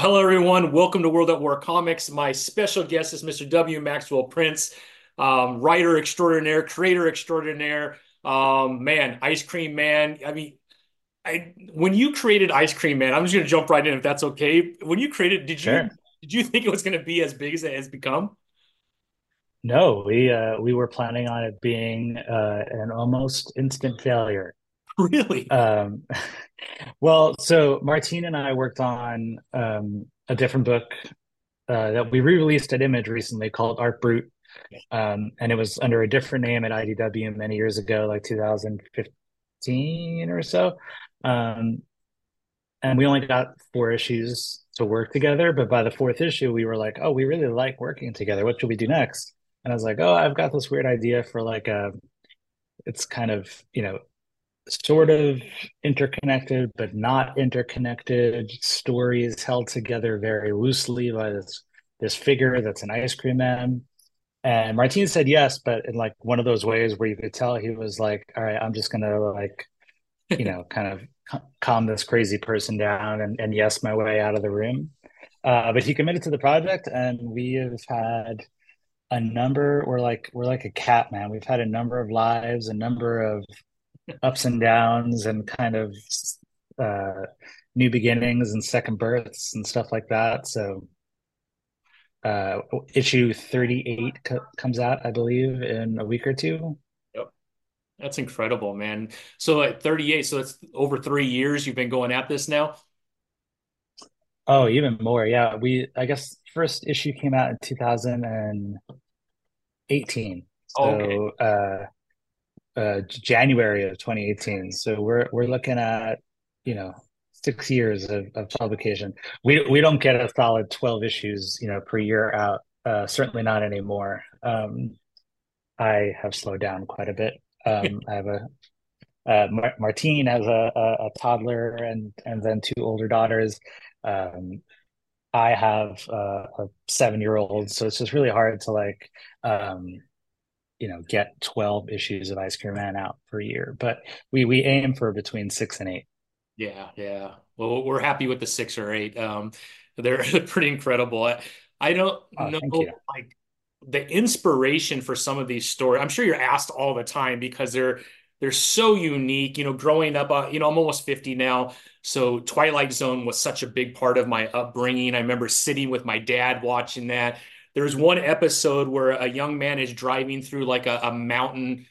Well, hello everyone. Welcome to World at War Comics. My special guest is Mr. W. Maxwell Prince, um, writer extraordinaire, creator extraordinaire. Um, man, Ice Cream Man. I mean, I when you created Ice Cream Man, I'm just gonna jump right in if that's okay. When you created, did you Sure. did you think it was gonna be as big as it has become? No, we uh we were planning on it being uh an almost instant failure. Really? Um well, so Martine and I worked on um a different book uh that we re-released at Image recently called Art Brut. Um and it was under a different name at IDW many years ago, like 2015 or so. Um and we only got four issues to work together, but by the fourth issue we were like, "Oh, we really like working together. What should we do next?" And I was like, "Oh, I've got this weird idea for like a it's kind of, you know, sort of interconnected, but not interconnected stories held together very loosely by this this figure that's an ice cream man. And Martine said yes, but in like one of those ways where you could tell he was like, all right, I'm just gonna like, you know, kind of calm this crazy person down and, and yes my way out of the room. Uh, but he committed to the project and we have had a number we're like we're like a cat man we've had a number of lives a number of ups and downs and kind of uh, new beginnings and second births and stuff like that. So uh, issue 38 co- comes out, I believe, in a week or two. Yep. That's incredible, man. So at 38, so it's over three years you've been going at this now? Oh, even more. Yeah. We, I guess, first issue came out in 2018. Okay. So, uh, uh, January of 2018. So we're we're looking at, you know, six years of, of publication. We we don't get a solid 12 issues, you know, per year out. Uh, certainly not anymore. Um, I have slowed down quite a bit. Um, I have a uh, Mar- Martine has a, a, a toddler and and then two older daughters. Um, I have uh, a seven year old, so it's just really hard to like um, you know get 12 issues of Ice Cream Man out per year, but we we aim for between six and eight. Yeah, yeah. Well, we're happy with the six or eight. Um, they're pretty incredible. I, I don't Oh, know like the inspiration for some of these stories. I'm sure you're asked all the time because they're they're so unique. You know, growing up, uh, you know, I'm almost 50 now, so Twilight Zone was such a big part of my upbringing. I remember sitting with my dad watching that. There's one episode where a young man is driving through like a, a mountain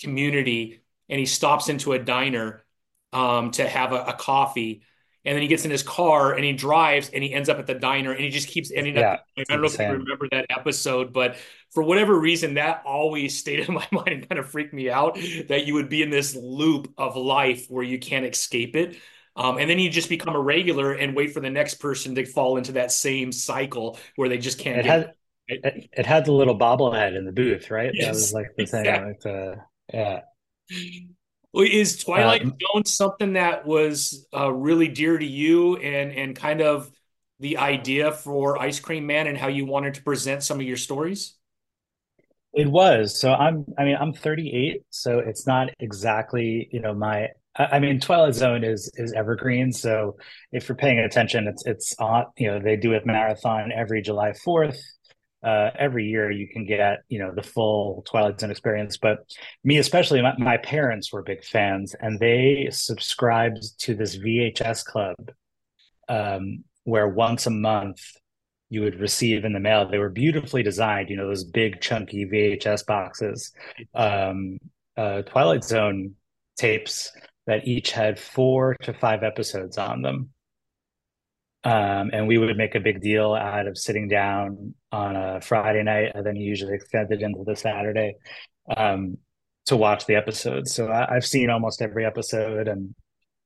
community and he stops into a diner um, to have a, a coffee. And then he gets in his car and he drives and he ends up at the diner and he just keeps ending up. I don't know if you remember that episode, but for whatever reason, that always stayed in my mind and kind of freaked me out that you would be in this loop of life where you can't escape it. Um, and then you just become a regular and wait for the next person to fall into that same cycle where they just can't It get had it. it, it had the little bobblehead in the booth, right? That was like the thing. exactly. Like the yeah. Well, Is Twilight Um, Zone something that was uh, really dear to you and and kind of the idea for Ice Cream Man and how you wanted to present some of your stories? it was. So I'm. I mean, I'm 38, so it's not exactly you know my. I, mean, Twilight Zone is is evergreen. So if you're paying attention, it's it's on. You know, they do a marathon every July 4th. uh, every year you can get you know the full Twilight Zone experience. But me especially, my, my parents were big fans, and they subscribed to this VHS club um, where once a month you would receive in the mail. They were beautifully designed, you know, those big chunky VHS boxes, um, uh, Twilight Zone tapes that each had four to five episodes on them. Um, and we would make a big deal out of sitting down on a Friday night and then usually extended into the Saturday um, to watch the episodes. So I, have seen almost every episode, and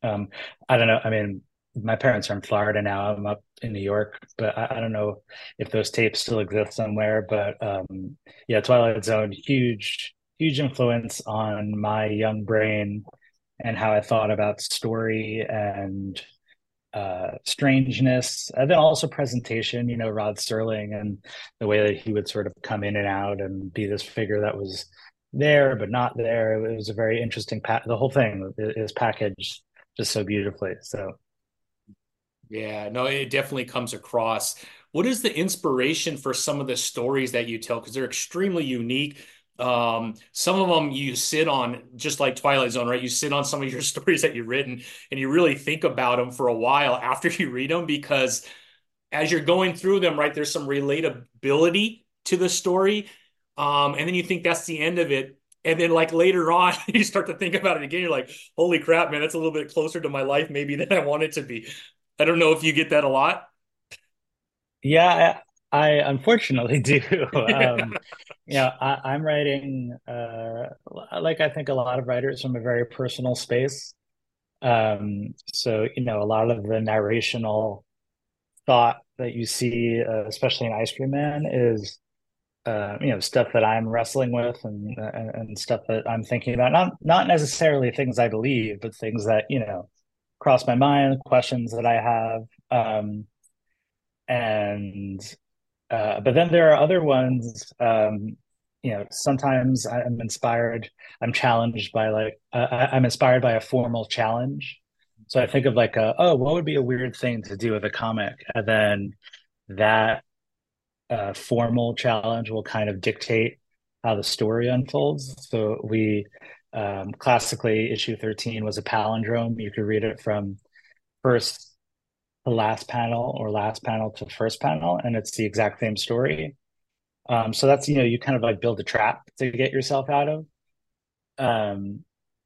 um, I don't know. I mean, my parents are in Florida now. I'm up in New York, but I, I don't know if those tapes still exist somewhere. But um, yeah, Twilight Zone, huge, huge influence on my young brain and how I thought about story and uh, strangeness, and then also presentation. You know, Rod Serling and the way that he would sort of come in and out and be this figure that was there but not there. It was a very interesting. Pa- the whole thing is packaged just so beautifully. So Yeah, no, it definitely comes across. What is the inspiration for some of the stories that you tell? Because they're extremely unique. Um, some of them you sit on, just like Twilight Zone, right? You sit on some of your stories that you've written and you really think about them for a while after you read them because as you're going through them, right, there's some relatability to the story. Um, and then you think that's the end of it. And then like later on, you start to think about it again. You're like, holy crap, man, that's a little bit closer to my life maybe than I want it to be. I don't know if you get that a lot. Yeah, I, unfortunately do. Um, you know, I, I'm writing, uh, like I think a lot of writers from a very personal space. Um, so, you know, a lot of the narrational thought that you see, uh, especially in Ice Cream Man, is uh, you know stuff that I'm wrestling with and, and and stuff that I'm thinking about. Not not necessarily things I believe, but things that you know cross my mind, questions that I have. Um, and uh, but then there are other ones. Um, you know, sometimes I'm inspired. I'm challenged by like uh, I'm inspired by a formal challenge. So I think of like, a, oh, what would be a weird thing to do with a comic, and then that uh, formal challenge will kind of dictate how the story unfolds. So we um, classically issue 13 was a palindrome. You could read it from first last panel or last panel to first panel, and it's the exact same story. Um, so that's you know you kind of like build a trap to get yourself out of. Um,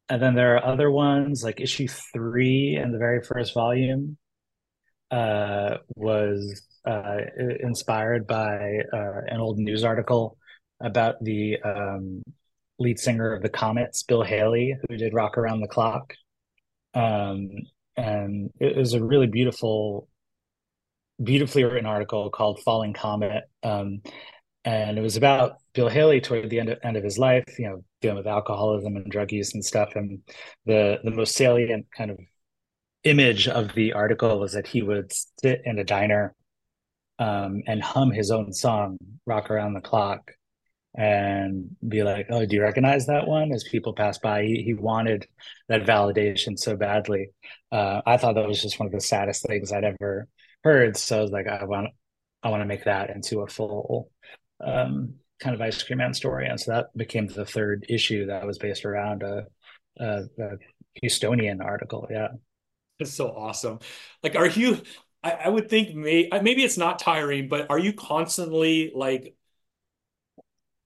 and then there are other ones like issue three in the very first volume uh, was uh, inspired by uh, an old news article about the um, lead singer of the Comets, Bill Haley, who did Rock Around the Clock. Um, and it was a really beautiful, beautifully written article called Falling Comet. Um, and it was about Bill Haley toward the end of, end of his life, you know, dealing with alcoholism and drug use and stuff. And the the most salient kind of image of the article was that he would sit in a diner um, and hum his own song, Rock Around the Clock, and be like, Oh, do you recognize that one? As people pass by, he, he wanted that validation so badly. Uh, I thought that was just one of the saddest things I'd ever heard. So I was like, I want, I want to make that into a full um, kind of ice cream man story. And so that became the third issue that was based around a, a, a Houstonian article. Yeah. It's so awesome. Like, are you, I, I would think may, maybe it's not tiring, but are you constantly like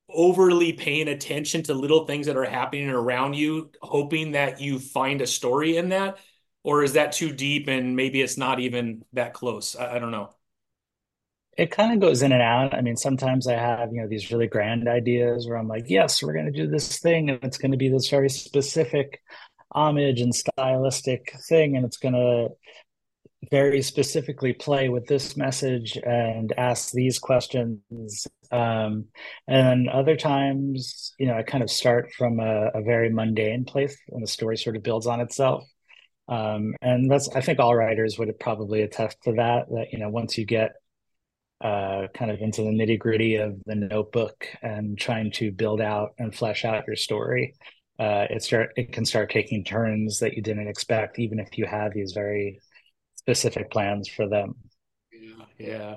overly paying attention to little things that are happening around you, hoping that you find a story in that? Or is that too deep and maybe it's not even that close? I, I don't know. It kind of goes in and out. I mean, sometimes I have, you know, these really grand ideas where I'm like, yes, we're going to do this thing and it's going to be this very specific homage and stylistic thing and it's going to very specifically play with this message and ask these questions. Um, and other times, you know, I kind of start from a, a very mundane place and the story sort of builds on itself. Um, and that's, I think all writers would probably attest to that, that, you know, once you get uh, kind of into the nitty gritty of the notebook and trying to build out and flesh out your story, uh, it start it can start taking turns that you didn't expect, even if you have these very specific plans for them. Yeah, yeah.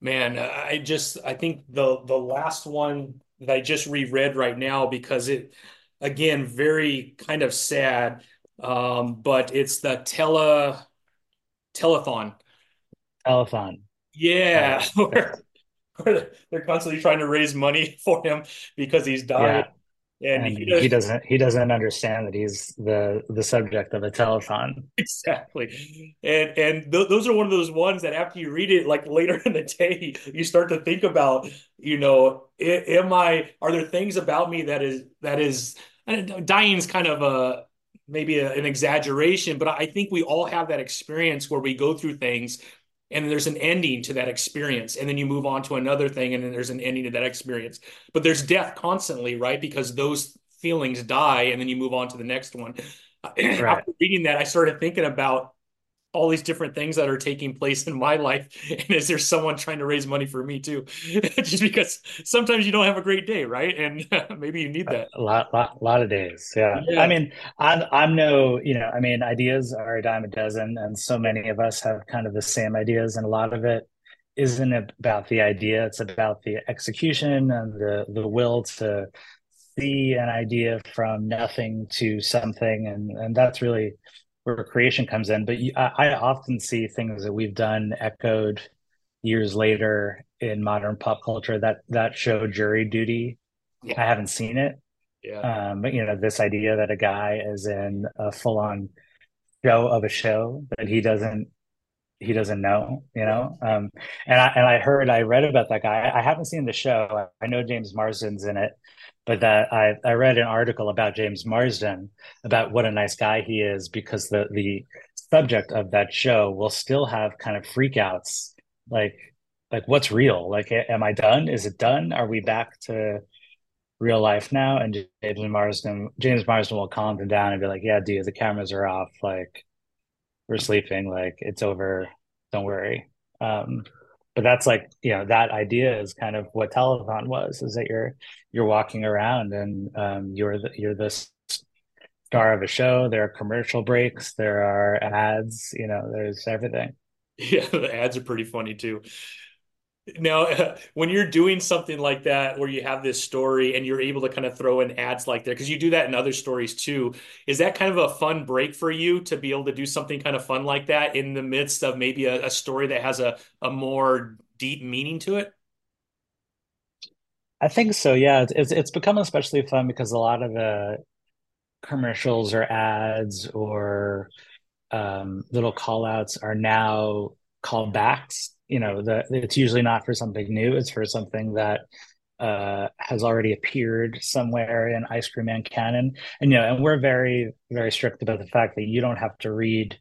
Man, I just I think the the last one that I just reread right now because it again very kind of sad. Um, but it's the tele telethon. Telethon. Yeah, Uh, where, where they're constantly trying to raise money for him because he's dying. yeah, And he and he does doesn't he doesn't understand that he's the the subject of a telethon. exactly. And and th those are one of those ones that after you read it, like later in the day, you start to think about, you know, am I, are there things about me that is that is and dying is kind of a maybe a, an exaggeration, but I think we all have that experience where we go through things and there's an ending to that experience and then you move on to another thing and then there's an ending to that experience. But there's death constantly right? Because those feelings die and then you move on to the next one. Right. after reading that i started thinking about all these different things that are taking place in my life, and is there someone trying to raise money for me too? Just because sometimes you don't have a great day, right? And maybe you need that. A lot, lot, lot of days. Yeah. Yeah. I mean, I'm, I'm no, you know, I mean, ideas are a dime a dozen, and so many of us have kind of the same ideas, and a lot of it isn't about the idea; it's about the execution and the the will to see an idea from nothing to something, and and that's really where creation comes in. But you, I, I often see things that we've done echoed years later in modern pop culture that that show jury duty. Yeah. I haven't seen it, Yeah. um, but you know this idea that a guy is in a full on show of a show that he doesn't he doesn't know, you know. Um, and I and I heard I read about that guy. I haven't seen the show. I know James Marsden's in it, but that I I read an article about James Marsden about what a nice guy he is because the the subject of that show will still have kind of freakouts like like what's real? Like am I done? Is it done? Are we back to real life now? And James Marsden James Marsden will calm them down and be like, "Yeah, dude, the cameras are off. Like we're sleeping. Like it's over. Don't worry." Um, but that's like you know that idea is kind of what telethon was is that you're you're walking around and um, you're the, you're the star of a show there are commercial breaks there are ads you know there's everything Yeah, the ads are pretty funny too. Now, when you're doing something like that, where you have this story and you're able to kind of throw in ads like that, because you do that in other stories too, is that kind of a fun break for you to be able to do something kind of fun like that in the midst of maybe a, a story that has a, a more deep meaning to it? i think so yeah it's it's, it's become especially fun because a lot of the commercials or ads or um, little call outs are now callbacks. You know, the, it's usually not for something new, it's for something that uh, has already appeared somewhere in Ice Cream Man canon. And, you know, and we're very, very strict about the fact that you don't have to read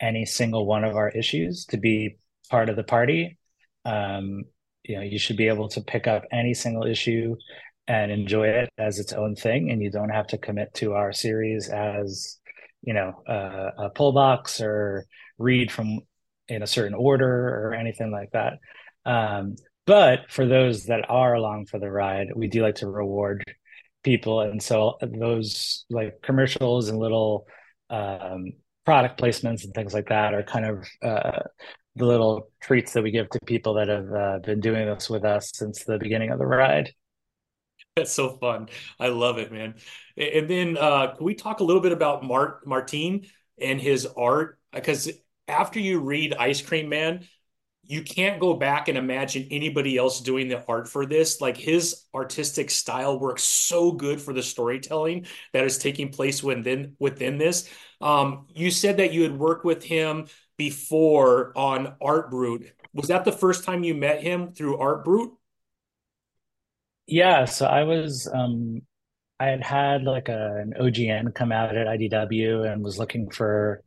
any single one of our issues to be part of the party. Um, you know, you should be able to pick up any single issue and enjoy it as its own thing, and you don't have to commit to our series as you know uh, a pull box or read from in a certain order or anything like that. Um, but for those that are along for the ride, we do like to reward people, and so those like commercials and little um, product placements and things like that are kind of uh, the little treats that we give to people that have uh, been doing this with us since the beginning of the ride. That's so fun. I love it, man. And then uh, can we talk a little bit about Mart Martin and his art? Because after you read Ice Cream Man, you can't go back and imagine anybody else doing the art for this. Like his artistic style works so good for the storytelling that is taking place within within this. Um, you said that you had worked with him before on Art Brut. Was that the first time you met him through Art Brut? Yeah, so I was um I had had like a, an OGN come out at IDW and was looking for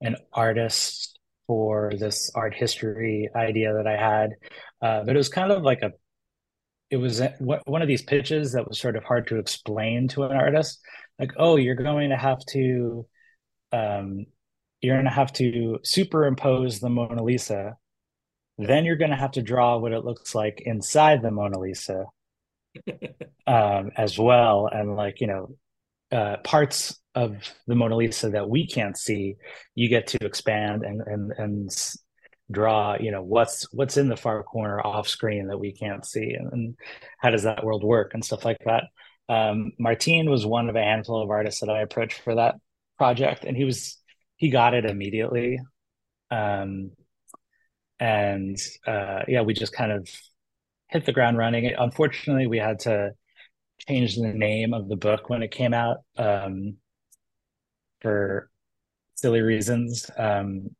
an artist for this art history idea that I had. Uh, but it was kind of like a it was a, one of these pitches that was sort of hard to explain to an artist. Like, oh, you're going to have to um you're going to have to superimpose the Mona Lisa. Then you're going to have to draw what it looks like inside the Mona Lisa um, as well. And like, you know, uh, parts of the Mona Lisa that we can't see, you get to expand and and and draw. You know, what's what's in the far corner off screen that we can't see, and, and how does that world work and stuff like that. Um, Martin was one of a handful of artists that I approached for that project, and he was he got it immediately. Um, and uh, yeah, we just kind of hit the ground running. Unfortunately, we had to change the name of the book when it came out um, for silly reasons. Um,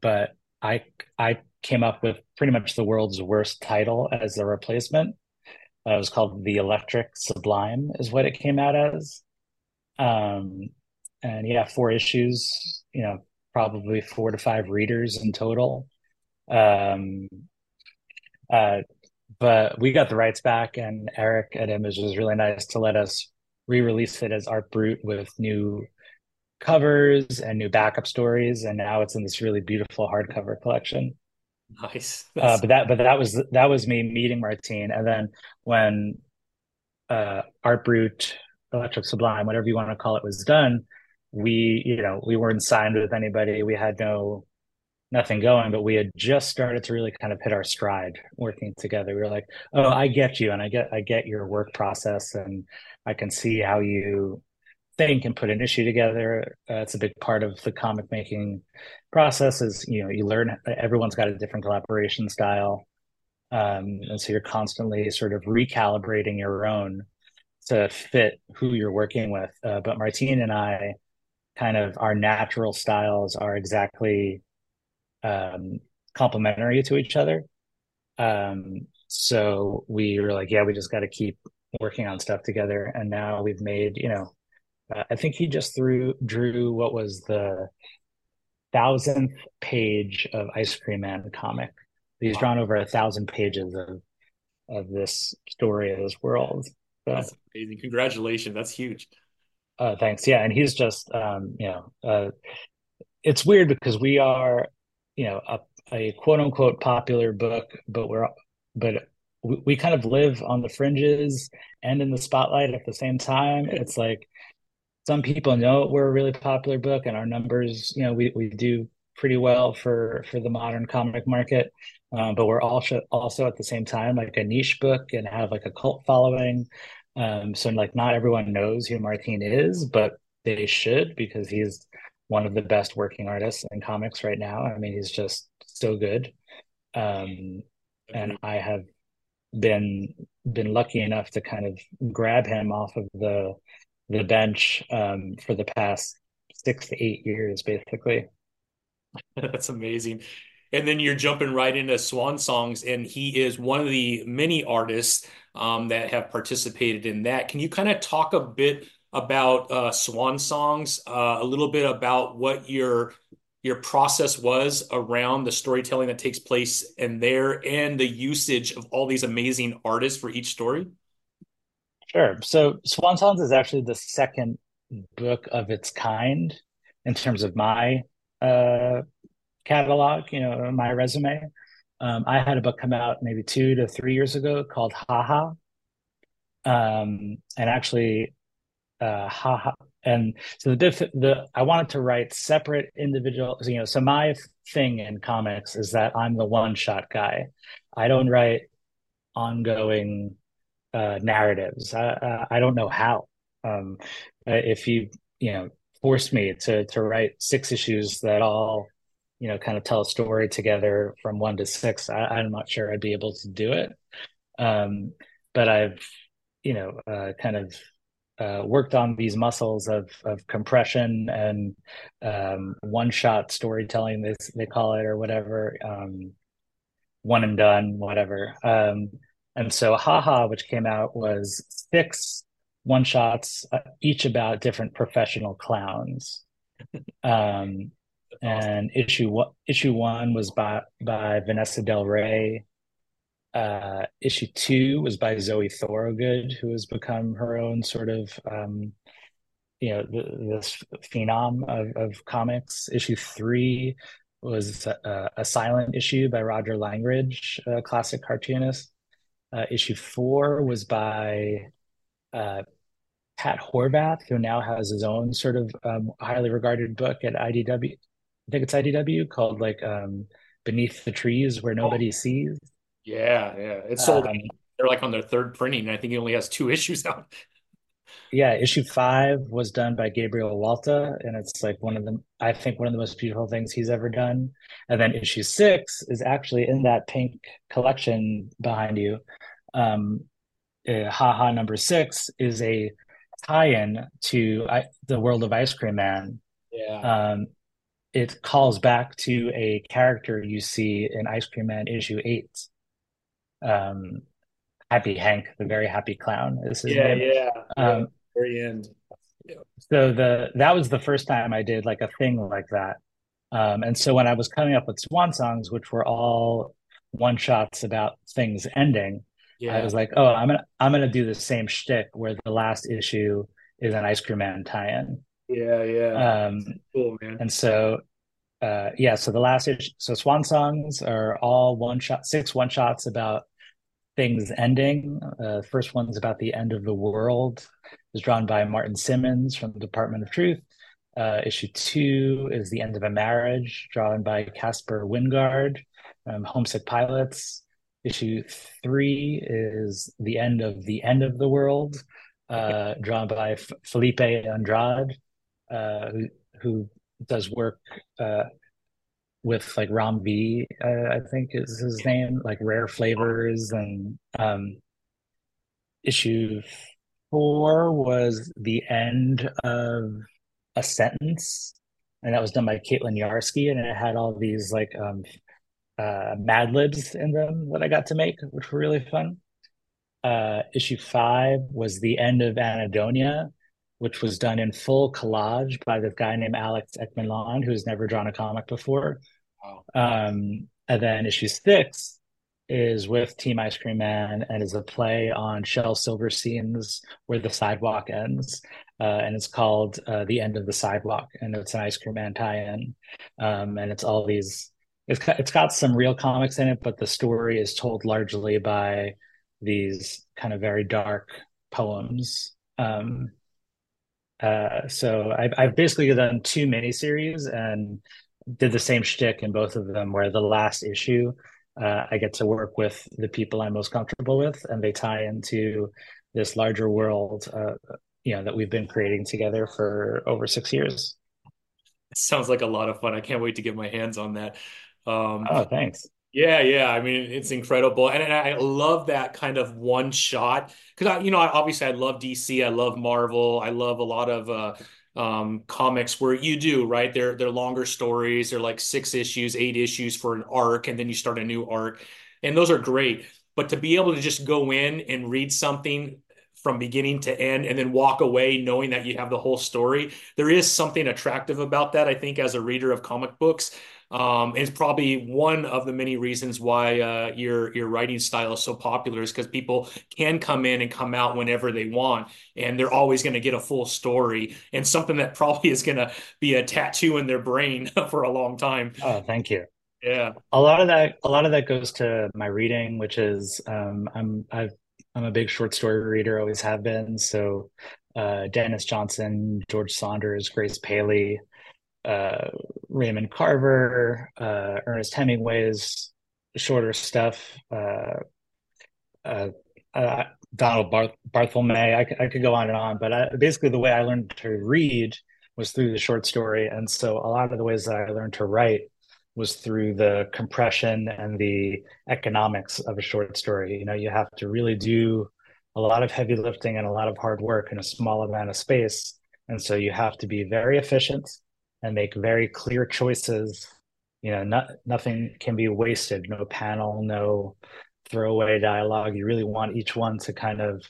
but I I came up with pretty much the world's worst title as a replacement. Uh, it was called The Electric Sublime, is what it came out as. Um, and yeah, four issues. You know, probably four to five readers in total. Um, uh, but we got the rights back, and Eric at Image was really nice to let us re-release it as Art Brut with new covers and new backup stories, and now it's in this really beautiful hardcover collection. Nice. Uh, but that but that was that was me meeting Martine, and then when uh, Art Brut, Electric Sublime, whatever you want to call it, was done, we you know we weren't signed with anybody. We had no nothing going, but we had just started to really kind of hit our stride working together. We were like, "Oh, I get you, and I get I get your work process, and I can see how you think and put an issue together. Uh, it's a big part of the comic making process. Is you know you learn everyone's got a different collaboration style, um, and so you're constantly sort of recalibrating your own to fit who you're working with. Uh, but Martine and I, kind of our natural styles are exactly um, complementary to each other. Um, so we were like, yeah, we just got to keep working on stuff together. And now we've made, you know, uh, I think he just threw drew what was the thousandth page of Ice Cream Man comic. He's drawn over a thousand pages of of this story of this world. So, That's amazing! Congratulations, that's huge. Uh, thanks. Yeah, and he's just um, you know, uh, it's weird because we are, you know, a, a quote unquote popular book, but we're but we, we kind of live on the fringes and in the spotlight at the same time. It's like some people know we're a really popular book and our numbers, you know, we, we do pretty well for for the modern comic market. Um, but we're also also at the same time like a niche book and have like a cult following. Um, so like not everyone knows who Martine is, but they should because he's one of the best working artists in comics right now. I mean, he's just so good. Um, and I have been been lucky enough to kind of grab him off of the the bench um, for the past six to eight years, basically. That's amazing. And then you're jumping right into Swan Songs, and he is one of the many artists um, that have participated in that. Can you kind of talk a bit about uh, Swan Songs, uh, a little bit about what your your process was around the storytelling that takes place in there, and the usage of all these amazing artists for each story? Sure. So Swan Songs is actually the second book of its kind in terms of my uh, catalog, you know, my resume. Um, I had a book come out maybe two to three years ago called Haha. Um, and actually, uh, Haha. And so the diff- the I wanted to write separate individual, you know. So my thing in comics is that I'm the one shot guy. I don't write ongoing uh, narratives. I, uh, I don't know how. Um, if you you know forced me to to write six issues that all you know kind of tell a story together from one to six, I, am not sure I'd be able to do it. Um, but I've you know uh, kind of uh, worked on these muscles of of compression and um, one shot storytelling, they they call it or whatever, um, one and done, whatever. Um, and so Haha, which came out, was six one shots, uh, each about different professional clowns. Um, and issue one, issue one was by by Vanessa Del Rey. Uh, issue two was by Zoe Thorogood, who has become her own sort of um, you know this phenom of, of comics. Issue three was a, a silent issue by Roger Langridge, a classic cartoonist. Uh, issue four was by uh, Pat Horvath, who now has his own sort of um, highly regarded book at IDW. I think it's IDW called like um, Beneath the Trees Where Nobody oh. Sees. Yeah, yeah. It's sold. Um, they're like on their third printing. I think he only has two issues out. Yeah, issue five was done by Gabriel Walta, and it's like one of the I think one of the most beautiful things he's ever done. And then issue six is actually in that pink collection behind you. Um, uh, Haha number six is a tie-in to I, the world of Ice Cream Man. Yeah. Um, it calls back to a character you see in Ice Cream Man issue eight. Um, Happy Hank, the very happy clown, is his yeah, name. Yeah, um, very end. Yeah. So the that was the first time I did like a thing like that. Um, and so when I was coming up with swan songs, which were all one shots about things ending, yeah. I was like, oh, I'm gonna I'm gonna do the same shtick where the last issue is an Ice Cream Man tie-in. Yeah, yeah. Um, Cool, man. and so uh, yeah, so the last issue, so Swan Songs are all one shot, six one shots about things ending. Uh, first one's about the end of the world. is drawn by Martin Simmons from the Department of Truth. Uh, issue two is the end of a marriage, drawn by Caspar Wijngaard um, Homesick Pilots. Issue three is the end of the end of the world, uh, drawn by F- Felipe Andrade, uh, who, who does work uh, with like Ram V, uh, I think is his name, like Rare Flavors, and um, issue four was the end of a sentence, and that was done by Caitlin Yarsky, and it had all these like um, uh, Mad Libs in them that I got to make, which were really fun. Uh, issue five was the end of Anhedonia, which was done in full collage by this guy named Alex Eckman who's never drawn a comic before. Um, and then issue six is with Team Ice Cream Man and is a play on Shel Silverstein's Where the Sidewalk Ends. Uh, and it's called uh, The End of the Sidewalk. And it's an Ice Cream Man tie in. Um, and it's all these, it's, it's got some real comics in it, but the story is told largely by these kind of very dark poems. Um, uh, so I've, I've basically done two miniseries and did the same shtick in both of them, where the last issue uh, I get to work with the people I'm most comfortable with, and they tie into this larger world, uh, you know, that we've been creating together for over six years. It sounds like a lot of fun. I can't wait to get my hands on that. Um, oh, thanks. Yeah, yeah. I mean, it's incredible, and, and I love that kind of one shot because I, you know, obviously I love DC, I love Marvel, I love a lot of uh, um, comics where you do right. They're they're longer stories. They're like six issues, eight issues for an arc, and then you start a new arc, and those are great. But to be able to just go in and read something from beginning to end and then walk away knowing that you have the whole story. There is something attractive about that, I think, as a reader of comic books. Um, it's probably one of the many reasons why uh, your your writing style is so popular is because people can come in and come out whenever they want, and they're always going to get a full story and something that probably is going to be a tattoo in their brain for a long time. Oh, thank you. Yeah, a lot of that a lot of that goes to my reading, which is um, I'm I've I'm a big short story reader, always have been. So uh, Denis Johnson, George Saunders, Grace Paley, uh, Raymond Carver, uh, Ernest Hemingway's shorter stuff, uh, uh, uh, Donald Barth- Barthelme. I, I, could go on and on, but I, basically the way I learned to read was through the short story, and so a lot of the ways that I learned to write was through the compression and the economics of a short story. You know, you have to really do a lot of heavy lifting and a lot of hard work in a small amount of space. And so you have to be very efficient and make very clear choices. You know, not, nothing can be wasted, no panel, no throwaway dialogue. You really want each one to kind of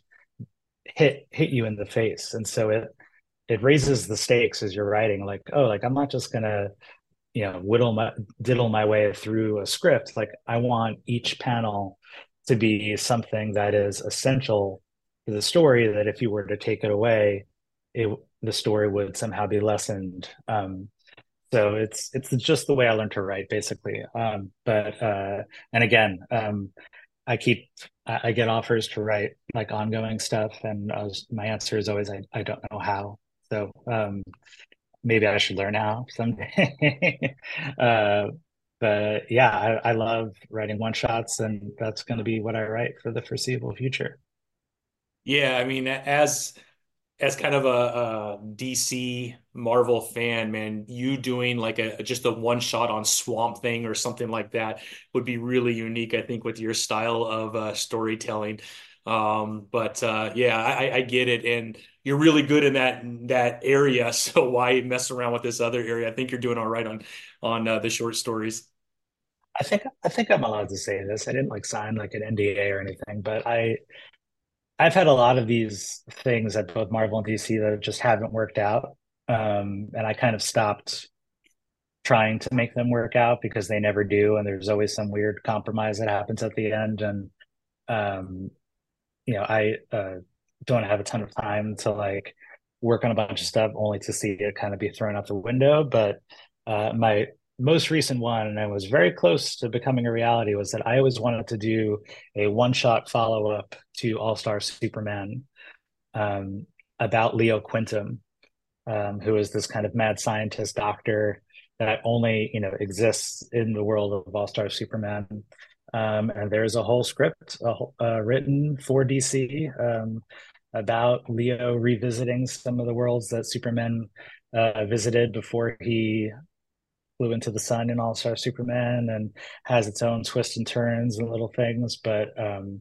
hit hit you in the face. And so it it raises the stakes as you're writing, like, oh, like I'm not just gonna you know whittle my diddle my way through a script like i want each panel to be something that is essential to the story that if you were to take it away it the story would somehow be lessened um, so it's it's just the way i learned to write basically um, but uh, and again um, i keep i get offers to write like ongoing stuff and was, my answer is always I, I don't know how so um, maybe I should learn how someday. uh, but yeah, I, I, love writing one shots, and that's going to be what I write for the foreseeable future. Yeah, I mean, as as kind of a, a DC Marvel fan, man, you doing like a just a one shot on Swamp Thing or something like that would be really unique. I think with your style of uh, storytelling. Um, but uh, yeah, I, I get it, and you're really good in that that area. So why mess around with this other area? I think you're doing all right on on uh, the short stories. I think I think I'm allowed to say this. I didn't like sign like an NDA or anything, but I I've had a lot of these things at both Marvel and DC that just haven't worked out, um, and I kind of stopped trying to make them work out because they never do, and there's always some weird compromise that happens at the end, and um, you know, I uh, don't have a ton of time to like work on a bunch of stuff only to see it kind of be thrown out the window. But uh, my most recent one, and I was very close to becoming a reality, was that I always wanted to do a one shot follow up to All Star Superman um, about Leo Quintum, um, who is this kind of mad scientist doctor that only you know exists in the world of All Star Superman. Um, and there's a whole script uh, written for DC um, about Leo revisiting some of the worlds that Superman uh, visited before he flew into the sun in All Star Superman, and has its own twists and turns and little things. But um,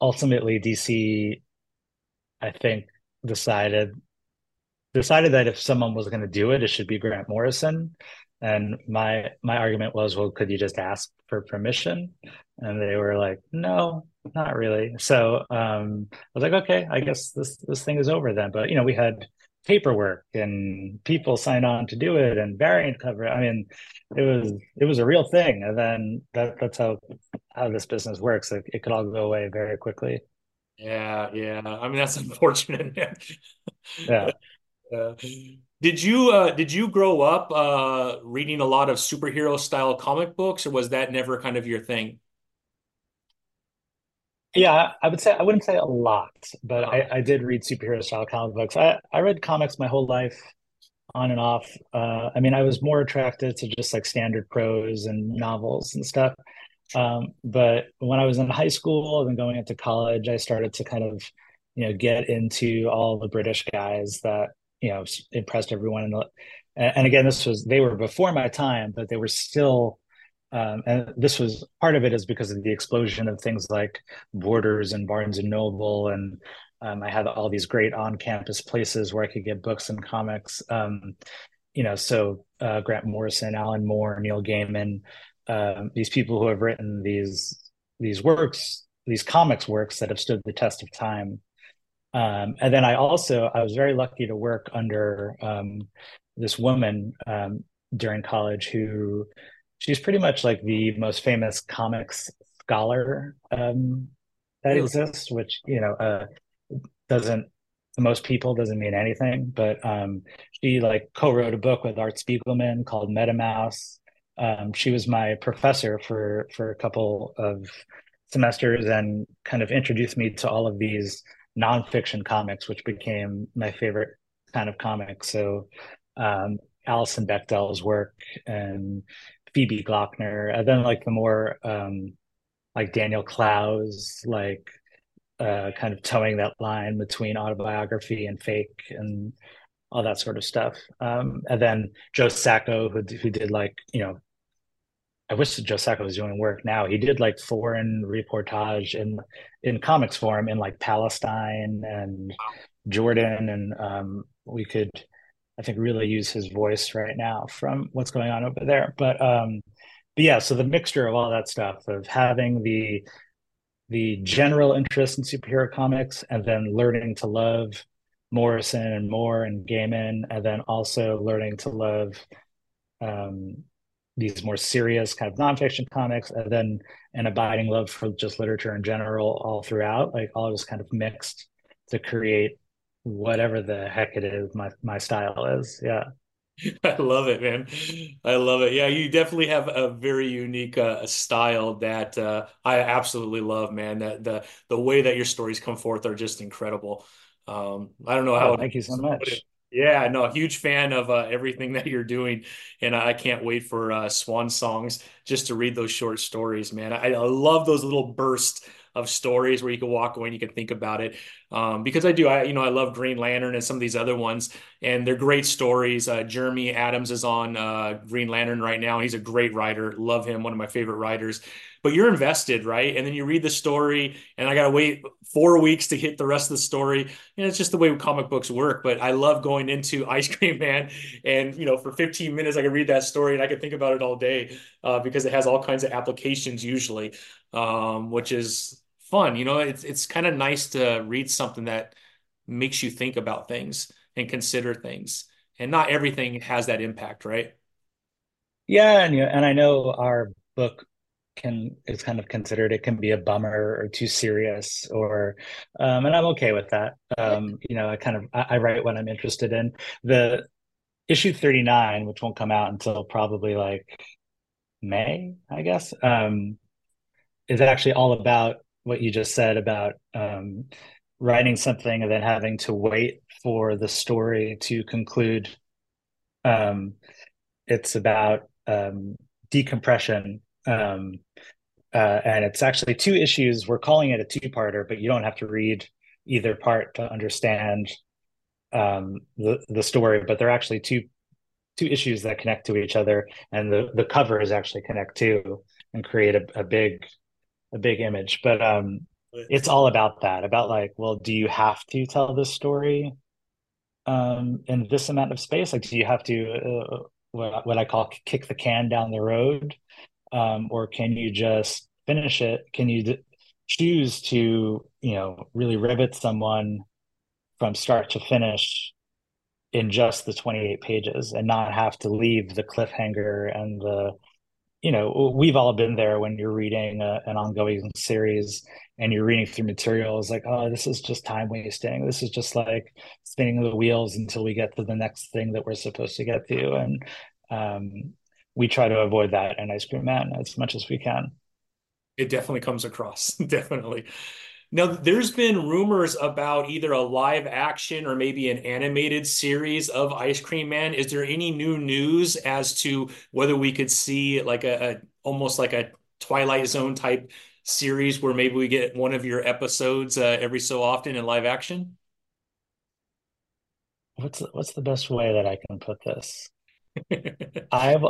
ultimately, DC, I think, decided decided that if someone was going to do it, it should be Grant Morrison. And my my argument was, well, could you just ask for permission? And they were like, no, not really. So um, I was like, okay, I guess this this thing is over then. But you know, we had paperwork and people sign on to do it and variant cover. I mean, it was it was a real thing. And then that that's how how this business works. It, it could all go away very quickly. Yeah, yeah. I mean, that's unfortunate, yeah. Uh, did you uh, did you grow up uh, reading a lot of superhero style comic books, or was that never kind of your thing? Yeah, I would say I wouldn't say a lot, but I, I did read superhero style comic books. I, I read comics my whole life, on and off. Uh, I mean, I was more attracted to just like standard prose and novels and stuff. Um, but when I was in high school and going into college, I started to kind of, you know, get into all the British guys that you know impressed everyone. The, and again, this was they were before my time, but they were still um, and this was part of it is because of the explosion of things like Borders and Barnes and Noble, and um, I had all these great on-campus places where I could get books and comics. Um, you know, so uh, Grant Morrison, Alan Moore, Neil Gaiman, um, these people who have written these these works, these comics works that have stood the test of time. Um, and then I also I was very lucky to work under um, this woman during college who she's pretty much like the most famous comics scholar um, that exists, which you know uh, doesn't to most people doesn't mean anything. But um, she like co-wrote a book with Art Spiegelman called MetaMaus. Um, she was my professor for for a couple of semesters and kind of introduced me to all of these nonfiction comics, which became my favorite kind of comics. So um, Alison Bechdel's work and Phoebe Gloeckner, and then like the more um, like Daniel Clowes, like uh, kind of towing that line between autobiography and fake and all that sort of stuff. Um, and then Joe Sacco, who who did like you know, I wish Joe Sacco was doing work now. He did like foreign reportage in in comics form in like Palestine and Jordan, and um, we could I think really use his voice right now from what's going on over there. But um, but yeah, so the mixture of all that stuff of having the the general interest in superhero comics and then learning to love Morrison and Moore and Gaiman, and then also learning to love um, these more serious kind of nonfiction comics, and then an abiding love for just literature in general all throughout, like all just kind of mixed to create whatever the heck it is my my style is. Yeah. I love it, man. I love it. Yeah, you definitely have a very unique uh, style that uh, I absolutely love, man. That the the way that your stories come forth are just incredible. Um, I don't know how. Oh, thank you so much. Yeah, no, huge fan of uh, everything that you're doing, and I can't wait for uh, Swan Songs just to read those short stories, man. I, I love those little bursts of stories where you can walk away and you can think about it. Um, because I do, I you know, I love Green Lantern and some of these other ones, and they're great stories. Uh, Jeremy Adams is on uh, Green Lantern right now. He's a great writer. Love him, one of my favorite writers. But you're invested, right? And then you read the story, and I got to wait four weeks to hit the rest of the story. You know, it's just the way comic books work. But I love going into Ice Cream Man, and you know, for 15 minutes I can read that story and I can think about it all day uh, because it has all kinds of applications usually, um, which is fun. You know, it's it's kind of nice to read something that makes you think about things and consider things. And not everything has that impact, right? Yeah, and you and I know our book can is kind of considered it can be a bummer or too serious or um, and I'm okay with that. Um, you know, I kind of I, I write what I'm interested in. The issue 39, which won't come out until probably like May, I guess, um, is actually all about what you just said about um, writing something and then having to wait for the story to conclude. Um, it's about um, decompression. Um, uh, and it's actually two issues. We're calling it a two-parter, but you don't have to read either part to understand um, the the story. But they're actually two two issues that connect to each other, and the the covers actually connect too and create a, a big a big image. But um, it's all about that, about like, well, do you have to tell this story um, in this amount of space? Like, do you have to uh, what, what I call kick the can down the road? Um, or can you just finish it? Can you d- choose to, you know, really rivet someone from start to finish in just the 28 pages and not have to leave the cliffhanger and the you know we've all been there when you're reading a, an ongoing series and you're reading through materials like oh this is just time wasting. This is just like spinning the wheels until we get to the next thing that we're supposed to get to. And um, we try to avoid that in ice cream man as much as we can. It definitely comes across. Definitely now, there's been rumors about either a live action or maybe an animated series of Ice Cream Man. Is there any new news as to whether we could see like a, a almost like a Twilight Zone type series where maybe we get one of your episodes uh, every so often in live action? What's the, what's the best way that I can put this? I've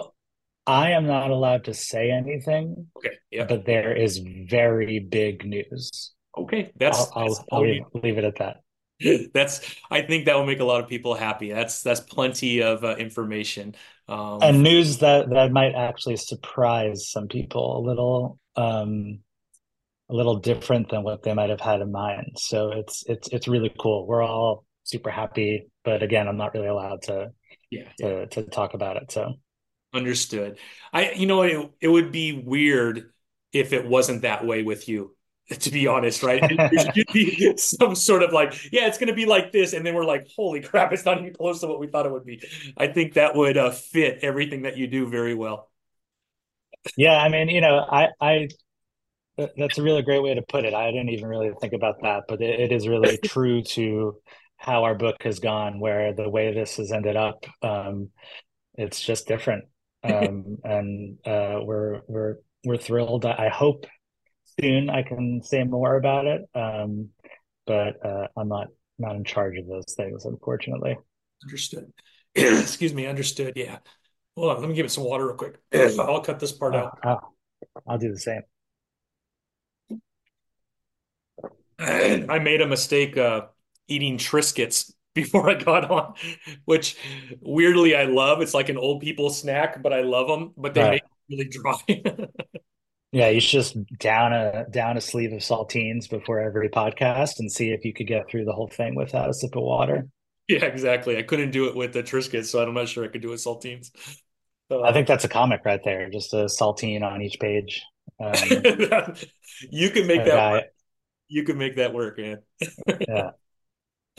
I am not allowed to say anything. Okay. Yeah. But there is very big news. Okay, that's I'll, I'll, that's I'll leave, leave, it at that. That's I think that will make a lot of people happy. That's that's plenty of uh, information um, and news that that might actually surprise some people a little um, a little different than what they might have had in mind. So it's it's it's really cool. We're all super happy, but again, I'm not really allowed to yeah, to, yeah. to talk about it. So understood. I you know it, it would be weird if it wasn't that way with you to be honest, right? there should be some sort of like, yeah, it's going to be like this, and then we're like, holy crap, it's not even close to what we thought it would be. I think that would uh, fit everything that you do very well. Yeah, I mean, you know, I, I, that's a really great way to put it. I didn't even really think about that, but it, it is really true to how our book has gone. Where the way this has ended up, um, it's just different, um, and uh, we're we're we're thrilled. I hope soon I can say more about it. Um, but uh, I'm not not in charge of those things, unfortunately. Understood. Excuse me. Understood. Yeah. Hold on. Let me give it some water real quick. I'll cut this part out. Uh, I'll do the same. I made a mistake uh, eating Triscuits before I got on, which weirdly I love. It's like an old people snack, but I love them. But they right. make really dry. Yeah, you should just down a down a sleeve of saltines before every podcast and see if you could get through the whole thing without a sip of water. Yeah, exactly. I couldn't do it with the Triscuits, so I'm not sure I could do it with saltines. Uh, I think that's a comic right there, just a saltine on each page. Um, you can make that. Work. You can make that work, man. yeah,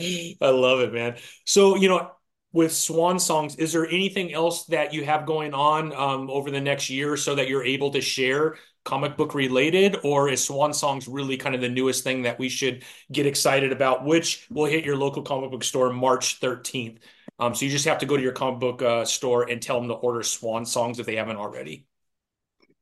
I love it, man. So you know, with Swan Songs, is there anything else that you have going on um, over the next year or so that you're able to share comic book related, or is Swan Songs really kind of the newest thing that we should get excited about, which will hit your local comic book store March 13th? Um, so you just have to go to your comic book uh, store and tell them to order Swan Songs if they haven't already.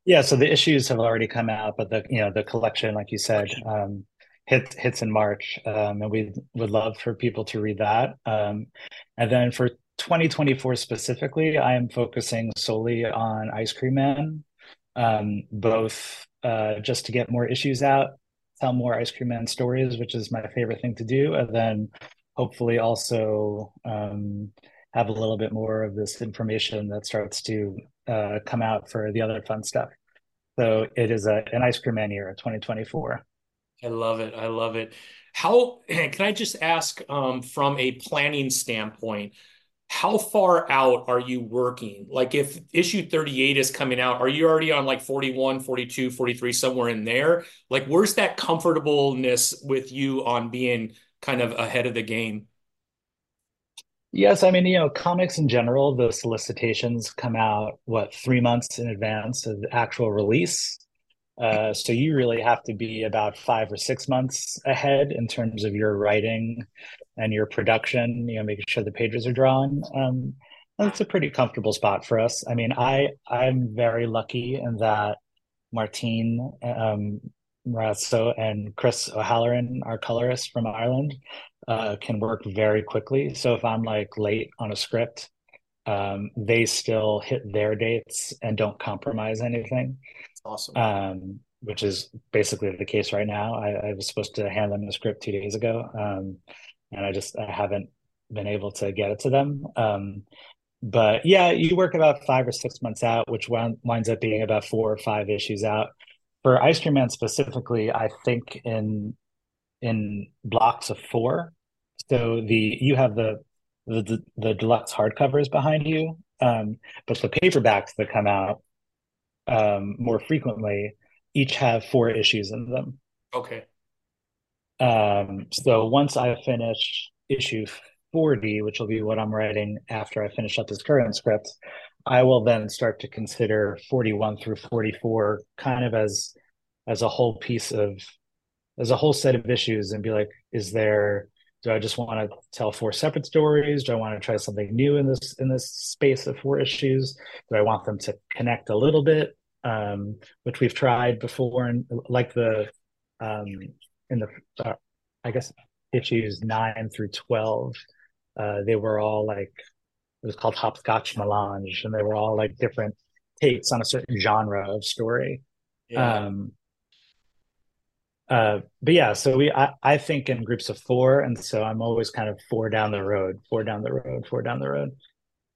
Yeah, so the issues have already come out, but the you know the collection, like you said, um, hits hits in March, um, and we would love for people to read that. Um, and then for 2024 specifically, I am focusing solely on Ice Cream Man, um, both uh, just to get more issues out, tell more Ice Cream Man stories, which is my favorite thing to do, and then hopefully also um, have a little bit more of this information that starts to uh, come out for the other fun stuff. So it is a, an Ice Cream Man year, 2024. I love it. I love it. How can I just ask um, from a planning standpoint? how far out are you working? Like if issue 38 is coming out, are you already on like 41, 42, 43, somewhere in there? Like where's that comfortableness with you on being kind of ahead of the game? Yes, I mean, you know, comics in general, the solicitations come out, what, three months in advance of the actual release. Uh, so you really have to be about five or six months ahead in terms of your writing and your production, you know, making sure the pages are drawn. Um, that's a pretty comfortable spot for us. I mean, I I'm very lucky in that Martín um, Morazzo and Chris O'Halloran, our colorists from Ireland, uh, can work very quickly. So if I'm like late on a script, um, they still hit their dates and don't compromise anything. Awesome. Um, which is basically the case right now. I, I, was supposed to hand them the script two days ago, um, and I just I haven't been able to get it to them. Um, but yeah, you work about five or six months out, which winds up being about four or five issues out. For Ice Cream Man specifically, I think in in blocks of four. So the you have the the the deluxe hardcovers behind you, um, but the paperbacks that come out um, more frequently each have four issues in them. Okay. Um, so once I finish issue 40, which will be what I'm writing after I finish up this current script, I will then start to consider 41 through 44 kind of as as a whole piece of as a whole set of issues and be like, is there do I just want to tell four separate stories? Do I want to try something new in this in this space of four issues? Do I want them to connect a little bit, um, which we've tried before, and like the um, in the uh, I guess issues nine through twelve, uh, they were all like it was called hopscotch melange, and they were all like different takes on a certain genre of story. Yeah. Um, uh, but yeah, so we I, I think in groups of four, and so I'm always kind of four down the road, four down the road, four down the road.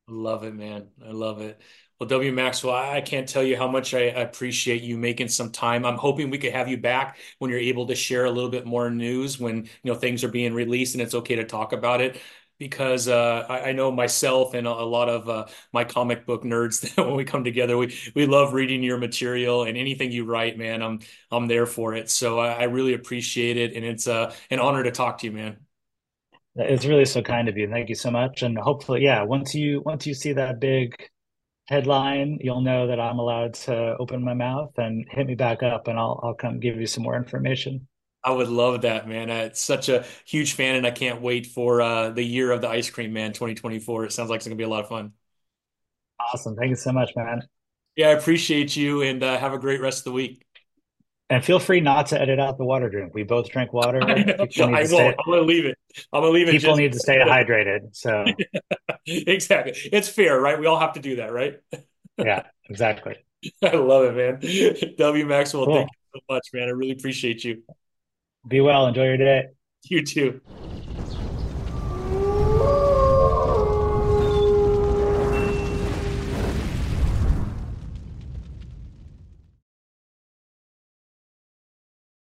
Love it, man. I love it. Well, W Maxwell, I can't tell you how much I appreciate you making some time. I'm hoping we could have you back when you're able to share a little bit more news when you know things are being released and it's okay to talk about it because uh, I, I, know myself and a, a lot of uh, my comic book nerds that when we come together, we we love reading your material and anything you write, man. I'm I'm there for it. So I, I really appreciate it, and it's uh, an honor to talk to you, man. It's really so kind of you. Thank you so much. And hopefully, yeah, once you once you see that big headline, you'll know that I'm allowed to open my mouth and hit me back up, and I'll I'll come give you some more information. I would love that, man. It's such a huge fan, and I can't wait for uh, the year of the Ice Cream Man 2024. It sounds like it's going to be a lot of fun. Awesome. Thank you so much, man. Yeah, I appreciate you, and uh, have a great rest of the week. And feel free not to edit out the water drink. We both drink water. I, know, I will. I'm gonna leave it. I'm gonna leave it. People need to stay hydrated. So exactly, it's fair, right? We all have to do that, right? yeah, exactly. I love it, man. W Maxwell, cool. thank you so much, man. I really appreciate you. Be well. Enjoy your day. You too.